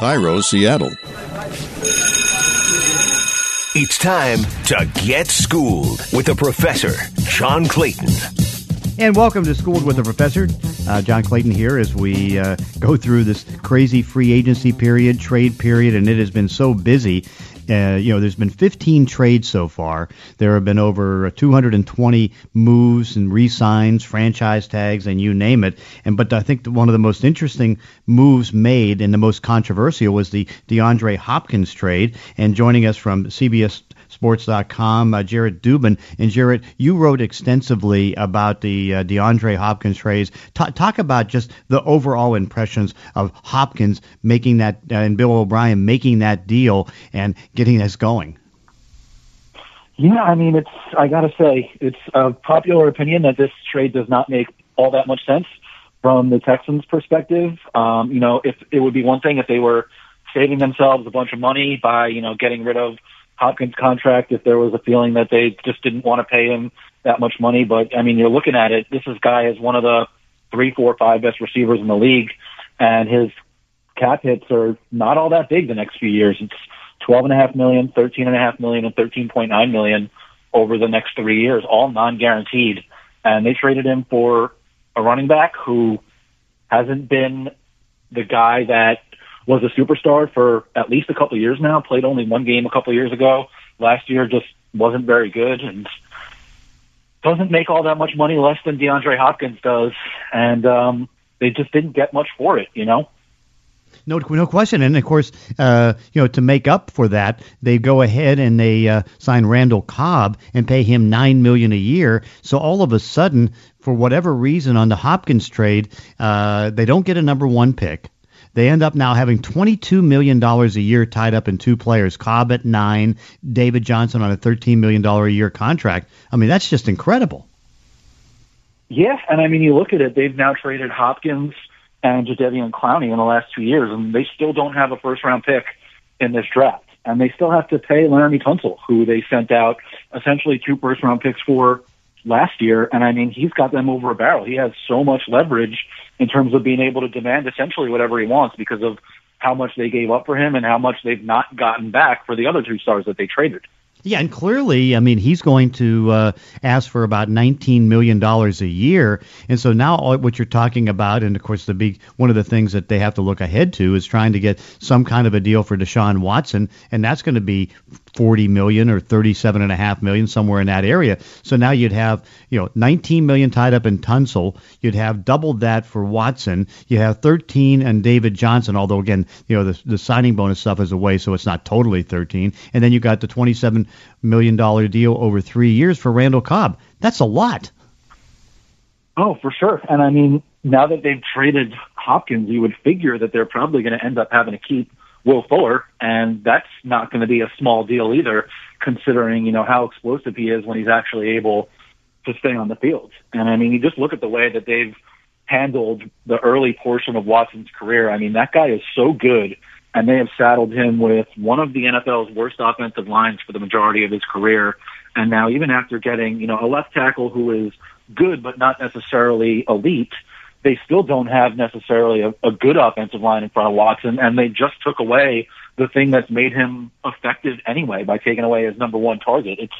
KIRO, Seattle. It's time to get schooled with the professor, John Clayton. And welcome to Schooled with the Professor. Uh, John Clayton here as we uh, go through this crazy free agency period, trade period, and it has been so busy. Uh, you know, there's been 15 trades so far. There have been over 220 moves and re-signs, franchise tags, and you name it. And but I think one of the most interesting moves made and the most controversial was the DeAndre Hopkins trade. And joining us from CBS sports.com, uh, Jared Dubin. And Jared, you wrote extensively about the uh, DeAndre Hopkins trades. T- talk about just the overall impressions of Hopkins making that uh, and Bill O'Brien making that deal and getting this going. Yeah, I mean, it's I gotta say, it's a popular opinion that this trade does not make all that much sense from the Texans' perspective. Um, you know, if it would be one thing if they were saving themselves a bunch of money by you know getting rid of Hopkins' contract if there was a feeling that they just didn't want to pay him that much money. But I mean, you're looking at it. This is guy is one of the three, four, five best receivers in the league, and his cap hits are not all that big the next few years. It's twelve and a half million, thirteen and a half million, and thirteen point nine million over the next three years, all non-guaranteed. And they traded him for a running back who hasn't been the guy that was a superstar for at least a couple of years now. Played only one game a couple of years ago. Last year just wasn't very good and doesn't make all that much money less than DeAndre Hopkins does. And um, they just didn't get much for it, you know. No, no question. And of course, uh, you know, to make up for that, they go ahead and they uh, sign Randall Cobb and pay him nine million a year. So all of a sudden, for whatever reason, on the Hopkins trade, uh, they don't get a number one pick. They end up now having $22 million a year tied up in two players, Cobb at nine, David Johnson on a $13 million a year contract. I mean, that's just incredible. Yeah, and I mean, you look at it, they've now traded Hopkins and Jadeveon Clowney in the last two years, and they still don't have a first round pick in this draft. And they still have to pay Laremy Tunsil, who they sent out essentially two first round picks for last year. And I mean, he's got them over a barrel. He has so much leverage in terms of being able to demand essentially whatever he wants because of how much they gave up for him and how much they've not gotten back for the other two stars that they traded. Yeah, and clearly, I mean, he's going to uh, ask for about $19 million a year. And so now all, what you're talking about, and of course, the big one of the things that they have to look ahead to is trying to get some kind of a deal for Deshaun Watson, and that's going to be 40 million or 37 and a half million somewhere in that area. So now you'd have, you know, 19 million tied up in Tunsil. You'd have doubled that for Watson. You have 13 and David Johnson, although again, you know, the, the signing bonus stuff is away, so it's not totally 13. And then you got the 27 million dollar deal over three years for Randall Cobb. That's a lot. Oh, for sure. And I mean, now that they've traded Hopkins, you would figure that they're probably going to end up having to keep Will Fuller, and that's not going to be a small deal either, considering you know how explosive he is when he's actually able to stay on the field. And I mean, you just look at the way that they've handled the early portion of Watson's career. I mean, that guy is so good, and they have saddled him with one of the NFL's worst offensive lines for the majority of his career. And now, even after getting you know a left tackle who is good but not necessarily elite they still don't have necessarily a, a good offensive line in front of Watson, and they just took away the thing that's made him effective anyway by taking away his number one target. It's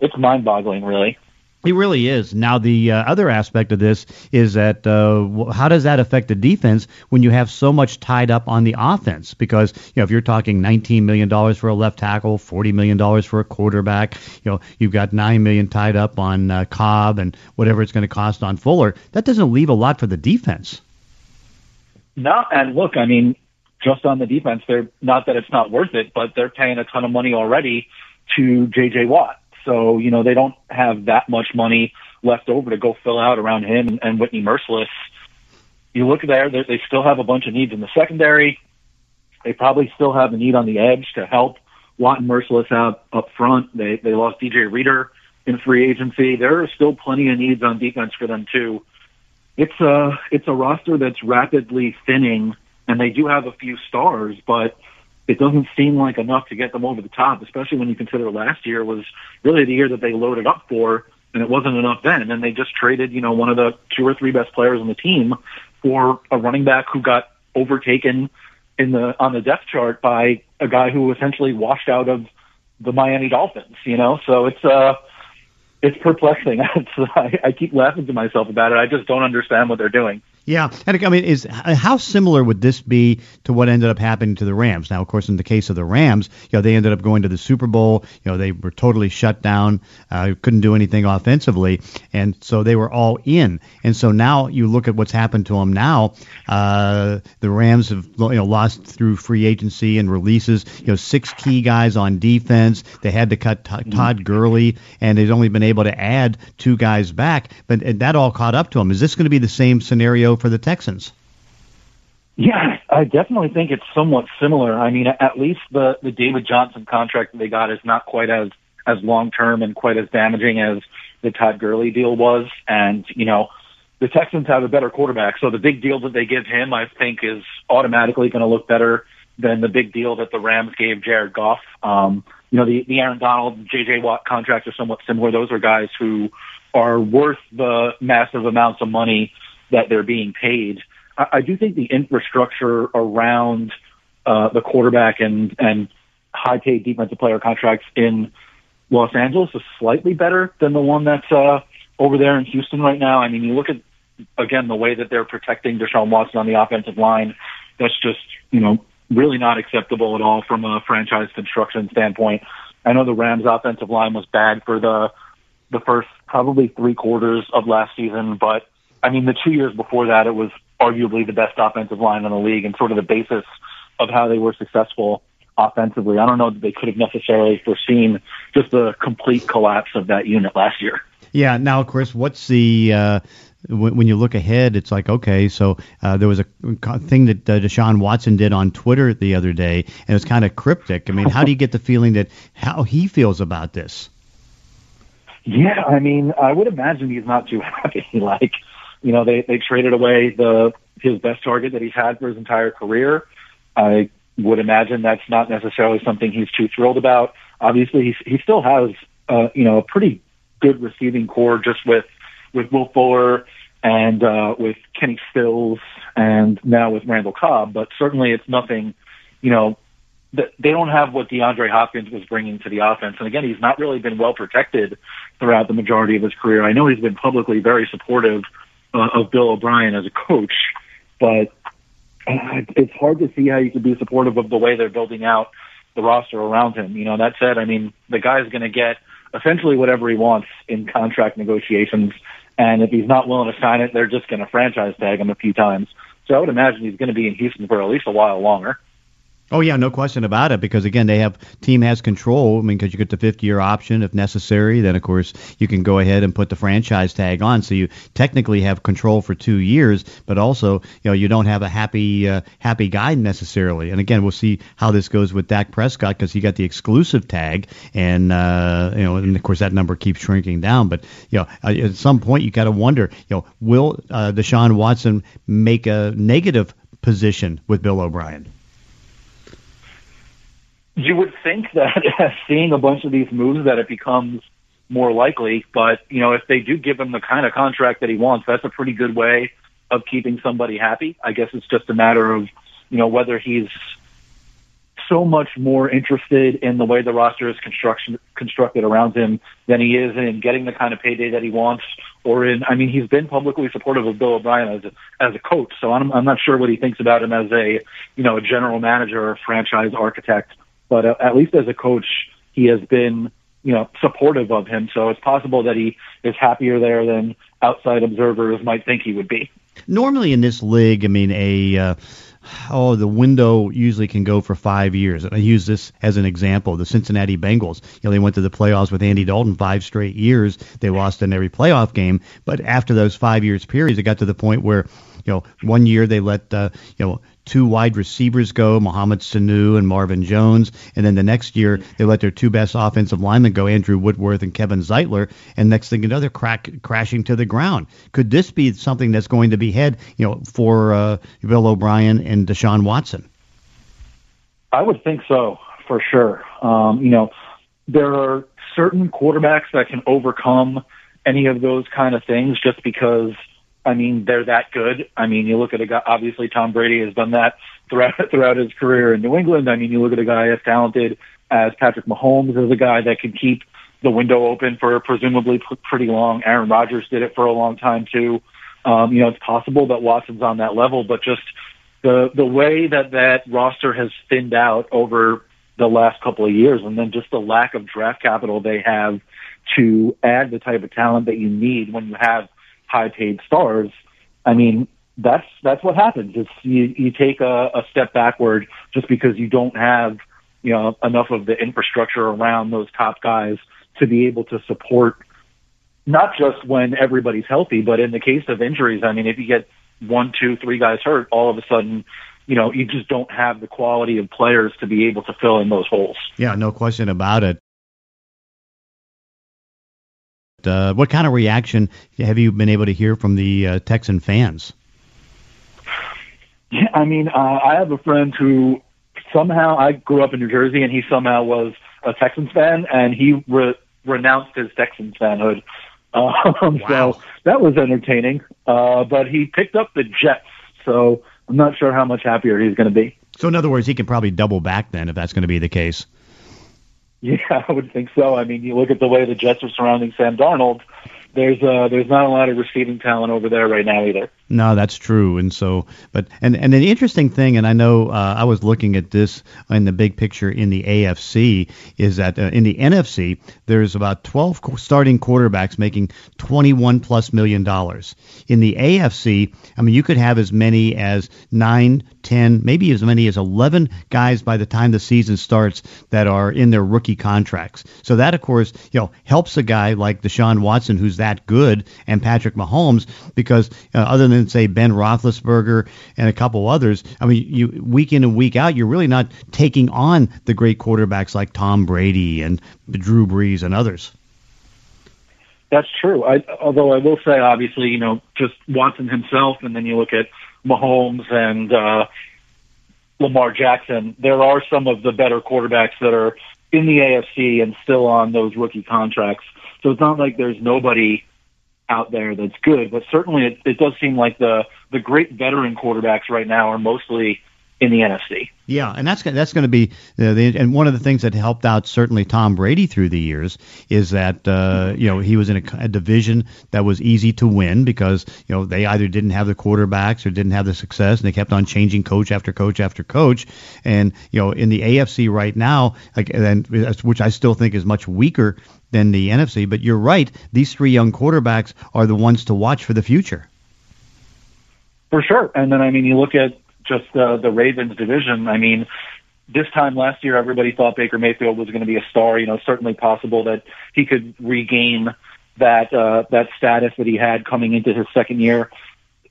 it's mind-boggling, really. It really is. Now, the uh, other aspect of this is that uh, how does that affect the defense when you have so much tied up on the offense? Because you know, if you're talking 19 million dollars for a left tackle, 40 million dollars for a quarterback, you know, you've got nine million tied up on uh, Cobb and whatever it's going to cost on Fuller. That doesn't leave a lot for the defense. No, and look, I mean, just on the defense, they're not that it's not worth it, but they're paying a ton of money already to J.J. Watt so, you know, they don't have that much money left over to go fill out around him and, and Whitney Mercilus. You look there, they, still have a bunch of needs in the secondary. They probably still have a need on the edge to help Watt and Mercilus out up front. They, they lost DJ Reader in free agency. There are still plenty of needs on defense for them too. It's a, it's a roster that's rapidly thinning and they do have a few stars, but it doesn't seem like enough to get them over the top, especially when you consider last year was really the year that they loaded up for, and it wasn't enough then. And then they just traded, you know, one of the two or three best players on the team for a running back who got overtaken in the on the depth chart by a guy who essentially washed out of the Miami Dolphins. You know, so it's uh it's perplexing. It's, I, I keep laughing to myself about it. I just don't understand what they're doing. Yeah, and I mean, is how similar would this be to what ended up happening to the Rams? Now, of course, in the case of the Rams, you know, they ended up going to the Super Bowl. You know, they were totally shut down, uh, couldn't do anything offensively, and so they were all in. And so now you look at what's happened to them now. Uh, the Rams have you know lost through free agency and releases. You know, six key guys on defense. They had to cut t- Todd Gurley, and they've only been able to add two guys back. But that all caught up to them. Is this going to be the same scenario? For the Texans. Yeah, I definitely think it's somewhat similar. I mean, at least the the David Johnson contract that they got is not quite as as long term and quite as damaging as the Todd Gurley deal was. And you know, the Texans have a better quarterback, so the big deal that they give him, I think, is automatically going to look better than the big deal that the Rams gave Jared Goff. Um, you know, the the Aaron Donald, J.J. Watt contracts are somewhat similar. Those are guys who are worth the massive amounts of money that they're being paid. I, I do think the infrastructure around uh, the quarterback and and high paid defensive player contracts in Los Angeles is slightly better than the one that's uh, over there in Houston right now. I mean, you look at again the way that they're protecting Deshaun Watson on the offensive line. That's just you know really not acceptable at all from a franchise construction standpoint. I know the Rams' offensive line was bad for the the first probably three quarters of last season, but I mean, the two years before that, it was arguably the best offensive line in the league and sort of the basis of how they were successful offensively. I don't know that they could have necessarily foreseen just the complete collapse of that unit last year. Yeah. Now, Chris, what's the uh, when, you look ahead? It's like okay, so uh, there was a thing that uh, Deshaun Watson did on Twitter the other day, and it's kind of cryptic. I mean, how do you get the feeling that how he feels about this? Yeah, I mean, I would imagine he's not too happy. like, you know, they, they traded away the, his best target that he's had for his entire career. I would imagine that's not necessarily something he's too thrilled about. Obviously, he, he still has, uh, you know, a pretty good receiving corps just with, with Will Fuller and, uh, with Kenny Stills and now with Randall Cobb, but certainly it's nothing, you know, that they don't have what DeAndre Hopkins was bringing to the offense. And again, he's not really been well protected throughout the majority of his career. I know he's been publicly very supportive uh, of Bill O'Brien as a coach, but uh, it's hard to see how you could be supportive of the way they're building out the roster around him. You know, that said, I mean, the guy's going to get essentially whatever he wants in contract negotiations. And if he's not willing to sign it, they're just going to franchise tag him a few times. So I would imagine he's going to be in Houston for at least a while longer. Oh yeah, no question about it. Because again, they have team has control. I mean, because you get the 50 year option if necessary. Then of course you can go ahead and put the franchise tag on. So you technically have control for two years, but also you know you don't have a happy uh, happy guy necessarily. And again, we'll see how this goes with Dak Prescott because he got the exclusive tag, and uh, you know, and of course that number keeps shrinking down. But you know, at some point you got to wonder, you know, will uh, Deshaun Watson make a negative position with Bill O'Brien? You would think that seeing a bunch of these moves that it becomes more likely. But you know, if they do give him the kind of contract that he wants, that's a pretty good way of keeping somebody happy. I guess it's just a matter of you know whether he's so much more interested in the way the roster is construction constructed around him than he is in getting the kind of payday that he wants or in I mean he's been publicly supportive of Bill O'Brien as a as a coach so I'm I'm not sure what he thinks about him as a you know a general manager or franchise architect but uh, at least as a coach, he has been, you know, supportive of him. So it's possible that he is happier there than outside observers might think he would be. Normally in this league, I mean, a uh, oh, the window usually can go for five years. I use this as an example. The Cincinnati Bengals, you know, they went to the playoffs with Andy Dalton five straight years. They lost in every playoff game, but after those five years periods, it got to the point where, you know, one year they let, uh, you know, two wide receivers go, Mohamed Sanu and Marvin Jones, and then the next year they let their two best offensive linemen go, Andrew Woodworth and Kevin Zeitler, and next thing you know, they're crack, crashing to the ground. Could this be something that's going to be head, you know, for uh, Bill O'Brien and Deshaun Watson? I would think so, for sure. Um, you know, there are certain quarterbacks that can overcome any of those kind of things just because – I mean, they're that good. I mean, you look at a guy, obviously Tom Brady has done that throughout throughout his career in New England. I mean, you look at a guy as talented as Patrick Mahomes as a guy that can keep the window open for presumably pretty long. Aaron Rodgers did it for a long time too. Um, you know, it's possible that Watson's on that level, but just the the way that that roster has thinned out over the last couple of years, and then just the lack of draft capital they have to add the type of talent that you need when you have high paid stars. I mean, that's that's what happens. It's you, you take a, a step backward just because you don't have you know enough of the infrastructure around those top guys to be able to support not just when everybody's healthy, but in the case of injuries. I mean, if you get one, two, three guys hurt, all of a sudden, you know, you just don't have the quality of players to be able to fill in those holes. Yeah, no question about it. Uh, what kind of reaction have you been able to hear from the uh, Texan fans? Yeah, I mean, uh, I have a friend who somehow I grew up in New Jersey, and he somehow was a Texans fan, and he re- renounced his Texans fanhood. Um, wow. So that was entertaining. Uh, but he picked up the Jets, so I'm not sure how much happier he's going to be. So in other words, he could probably double back then if that's going to be the case. Yeah, I would think so. I mean, you look at the way the Jets are surrounding Sam Darnold. There's uh, there's not a lot of receiving talent over there right now either. No, that's true. And so, but and and an interesting thing, and I know uh, I was looking at this in the big picture in the AFC, is that uh, in the NFC there's about 12 starting quarterbacks making 21 plus million dollars. In the AFC, I mean, you could have as many as nine, 10, maybe as many as 11 guys by the time the season starts that are in their rookie contracts. So that, of course, you know, helps a guy like Deshaun Watson who's that good and Patrick Mahomes because uh, other than say Ben Roethlisberger and a couple others, I mean, you week in and week out, you're really not taking on the great quarterbacks like Tom Brady and Drew Brees and others. That's true. I, although I will say, obviously, you know, just Watson himself, and then you look at Mahomes and uh, Lamar Jackson. There are some of the better quarterbacks that are in the AFC and still on those rookie contracts. So it's not like there's nobody out there that's good, but certainly it, it does seem like the the great veteran quarterbacks right now are mostly in the NFC. Yeah, and that's that's going to be uh, the, and one of the things that helped out certainly Tom Brady through the years is that uh, you know he was in a, a, division that was easy to win because you know they either didn't have the quarterbacks or didn't have the success, and they kept on changing coach after coach after coach. And you know in the AFC right now, like and which I still think is much weaker than the NFC. But you're right; these three young quarterbacks are the ones to watch for the future. For sure, and then I mean you look at just uh, the Ravens division. I mean, this time last year, everybody thought Baker Mayfield was going to be a star. You know, certainly possible that he could regain that uh, that status that he had coming into his second year.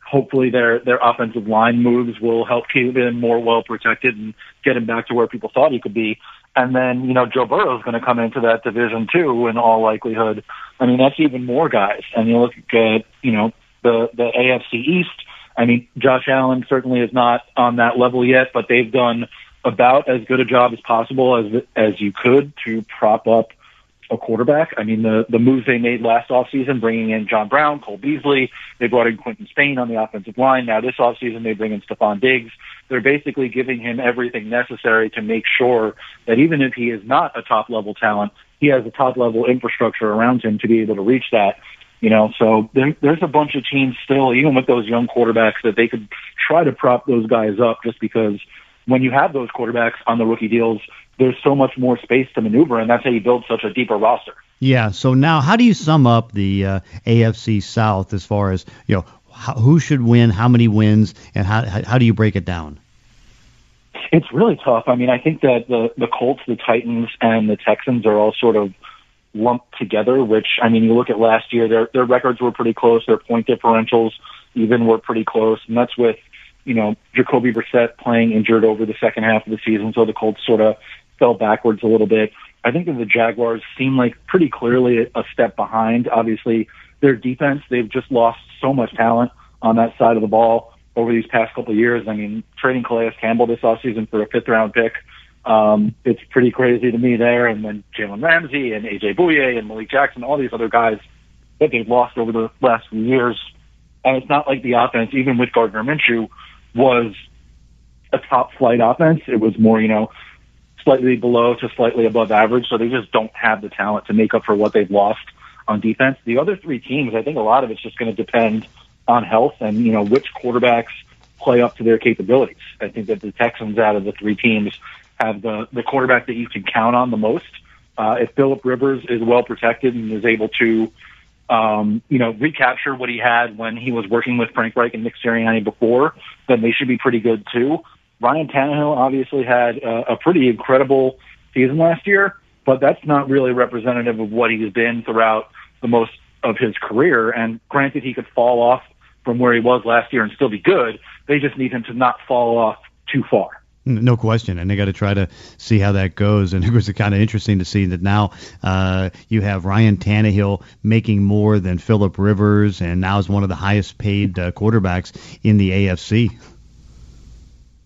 Hopefully, their their offensive line moves will help keep him more well protected and get him back to where people thought he could be. And then, you know, Joe Burrow is going to come into that division too, in all likelihood. I mean, that's even more guys. And you look at, you know, the the AFC East I mean, Josh Allen certainly is not on that level yet, but they've done about as good a job as possible as as you could to prop up a quarterback. I mean, the the moves they made last offseason, bringing in John Brown, Cole Beasley, they brought in Quinton Spain on the offensive line. Now this offseason, they bring in Stefon Diggs. They're basically giving him everything necessary to make sure that even if he is not a top level talent, he has a top level infrastructure around him to be able to reach that. You know, so there, there's a bunch of teams still, even with those young quarterbacks, that they could try to prop those guys up just because when you have those quarterbacks on the rookie deals, there's so much more space to maneuver, and that's how you build such a deeper roster. Yeah. So now, how do you sum up the uh, AFC South as far as you know how, who should win, how many wins, and how how do you break it down? It's really tough. I mean, I think that the the Colts, the Titans, and the Texans are all sort of lumped together, which, I mean, you look at last year, their, their records were pretty close. Their point differentials even were pretty close. And that's with, you know, Jacoby Brissett playing injured over the second half of the season. So the Colts sort of fell backwards a little bit. I think that the Jaguars seem like pretty clearly a step behind. Obviously, their defense, they've just lost so much talent on that side of the ball over these past couple of years. I mean, trading Calais Campbell this offseason for a fifth round pick um, it's pretty crazy to me there. And then Jalen Ramsey and AJ Bouye and Malik Jackson, all these other guys that they've lost over the last few years. And it's not like the offense, even with Gardner Minshew, was a top flight offense. It was more, you know, slightly below to slightly above average. So they just don't have the talent to make up for what they've lost on defense. The other three teams, I think a lot of it's just going to depend on health and, you know, which quarterbacks play up to their capabilities. I think that the Texans out of the three teams have the, the quarterback that you can count on the most. Uh, if Philip Rivers is well protected and is able to, um, you know, recapture what he had when he was working with Frank Reich and Nick Sirianni before, then they should be pretty good too. Ryan Tannehill obviously had a, a pretty incredible season last year, but that's not really representative of what he's been throughout the most of his career. And granted, he could fall off from where he was last year and still be good. They just need him to not fall off too far. No question, and they got to try to see how that goes. And it was kind of interesting to see that now uh, you have Ryan Tannehill making more than Philip Rivers, and now is one of the highest paid uh, quarterbacks in the AFC.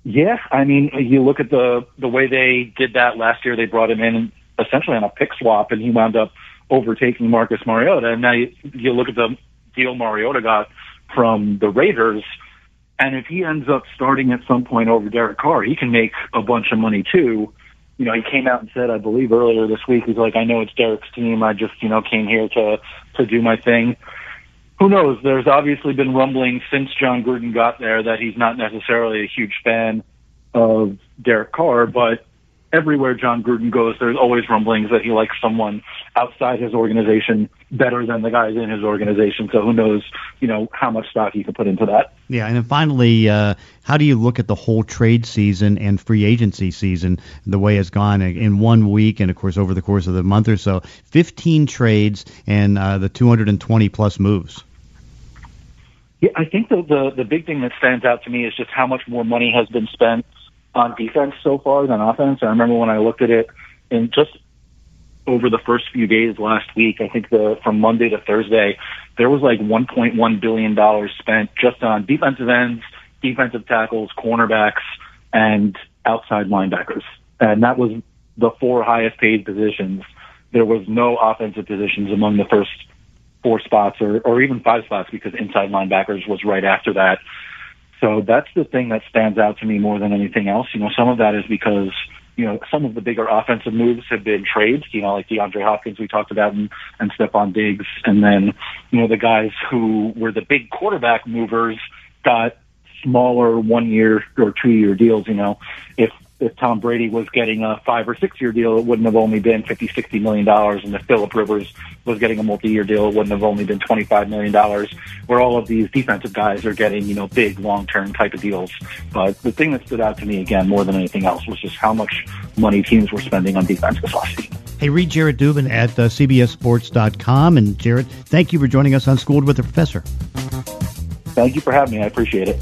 Yeah, I mean, you look at the the way they did that last year. They brought him in essentially on a pick swap, and he wound up overtaking Marcus Mariota. And now you, you look at the deal Mariota got from the Raiders, and if he ends up starting at some point over Derek Carr, he can make a bunch of money too. You know, he came out and said, I believe earlier this week, he's like, I know it's Derek's team. I just, you know, came here to to do my thing who knows? There's obviously been rumbling since Jon Gruden got there that he's not necessarily a huge fan of Derek Carr, but everywhere Jon Gruden goes, there's always rumblings that he likes someone outside his organization better than the guys in his organization. So who knows, you know, how much stock he can put into that. Yeah, and then finally, uh, how do you look at the whole trade season and free agency season, the way it's gone in one week, and of course over the course of the month or so, 15 trades and uh, the 220 plus moves. Yeah, I think the, the the big thing that stands out to me is just how much more money has been spent on defense so far than offense. I remember when I looked at it in just over the first few days last week, I think the from Monday to Thursday, there was like 1.1 billion dollars spent just on defensive ends, defensive tackles, cornerbacks, and outside linebackers, and that was the four highest paid positions. There was no offensive positions among the first four spots or, or even five spots because inside linebackers was right after that. So that's the thing that stands out to me more than anything else. You know, some of that is because, you know, some of the bigger offensive moves have been trades, you know, like DeAndre Hopkins we talked about and, and Stefon Diggs. And then, you know, the guys who were the big quarterback movers got smaller one year or two year deals, you know. If if Tom Brady was getting a five or six year deal, it wouldn't have only been fifty, sixty million dollars. And if Philip Rivers was getting a multi year deal, it wouldn't have only been twenty five million dollars. Where all of these defensive guys are getting, you know, big long term type of deals. But the thing that stood out to me again more than anything else was just how much money teams were spending on defense this last season. Hey, read Jared Dubin at uh, CBSSports.com. And Jared, thank you for joining us on Schooled with the Professor. Thank you for having me. I appreciate it.